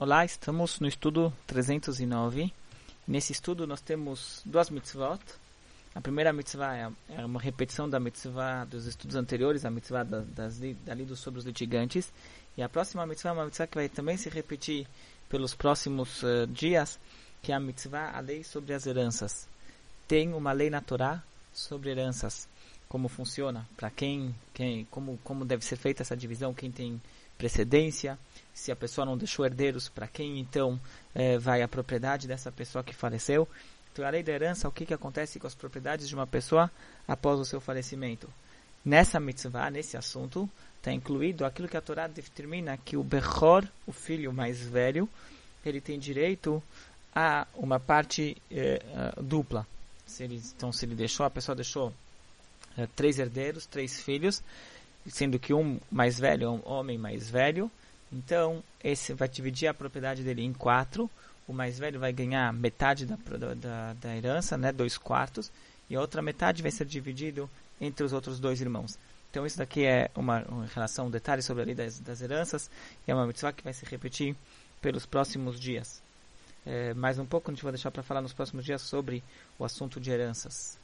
Olá, estamos no estudo 309. Nesse estudo nós temos duas mitzvot. A primeira mitzvah é, é uma repetição da mitzvah dos estudos anteriores, a mitzvah da, das, da sobre os litigantes. E a próxima mitzvah é uma mitzvah que vai também se repetir pelos próximos uh, dias, que é a mitzvah, a lei sobre as heranças. Tem uma lei na Torá sobre heranças. Como funciona, para quem, quem como, como deve ser feita essa divisão, quem tem precedência, se a pessoa não deixou herdeiros, para quem então é, vai a propriedade dessa pessoa que faleceu. Então, a lei da herança, o que, que acontece com as propriedades de uma pessoa após o seu falecimento? Nessa mitzvah, nesse assunto, está incluído aquilo que a Torá determina que o Bechor, o filho mais velho, ele tem direito a uma parte é, dupla. Se ele, então, se ele deixou, a pessoa deixou é, três herdeiros, três filhos, sendo que um mais velho é um homem mais velho. Então, esse vai dividir a propriedade dele em quatro. O mais velho vai ganhar metade da, da, da herança, né, dois quartos, e a outra metade vai ser dividido entre os outros dois irmãos. Então, isso daqui é uma, uma relação, um detalhe sobre a lei das, das heranças, e é uma mitzvah que vai se repetir pelos próximos dias. É, mais um pouco a gente vai deixar para falar nos próximos dias sobre o assunto de heranças.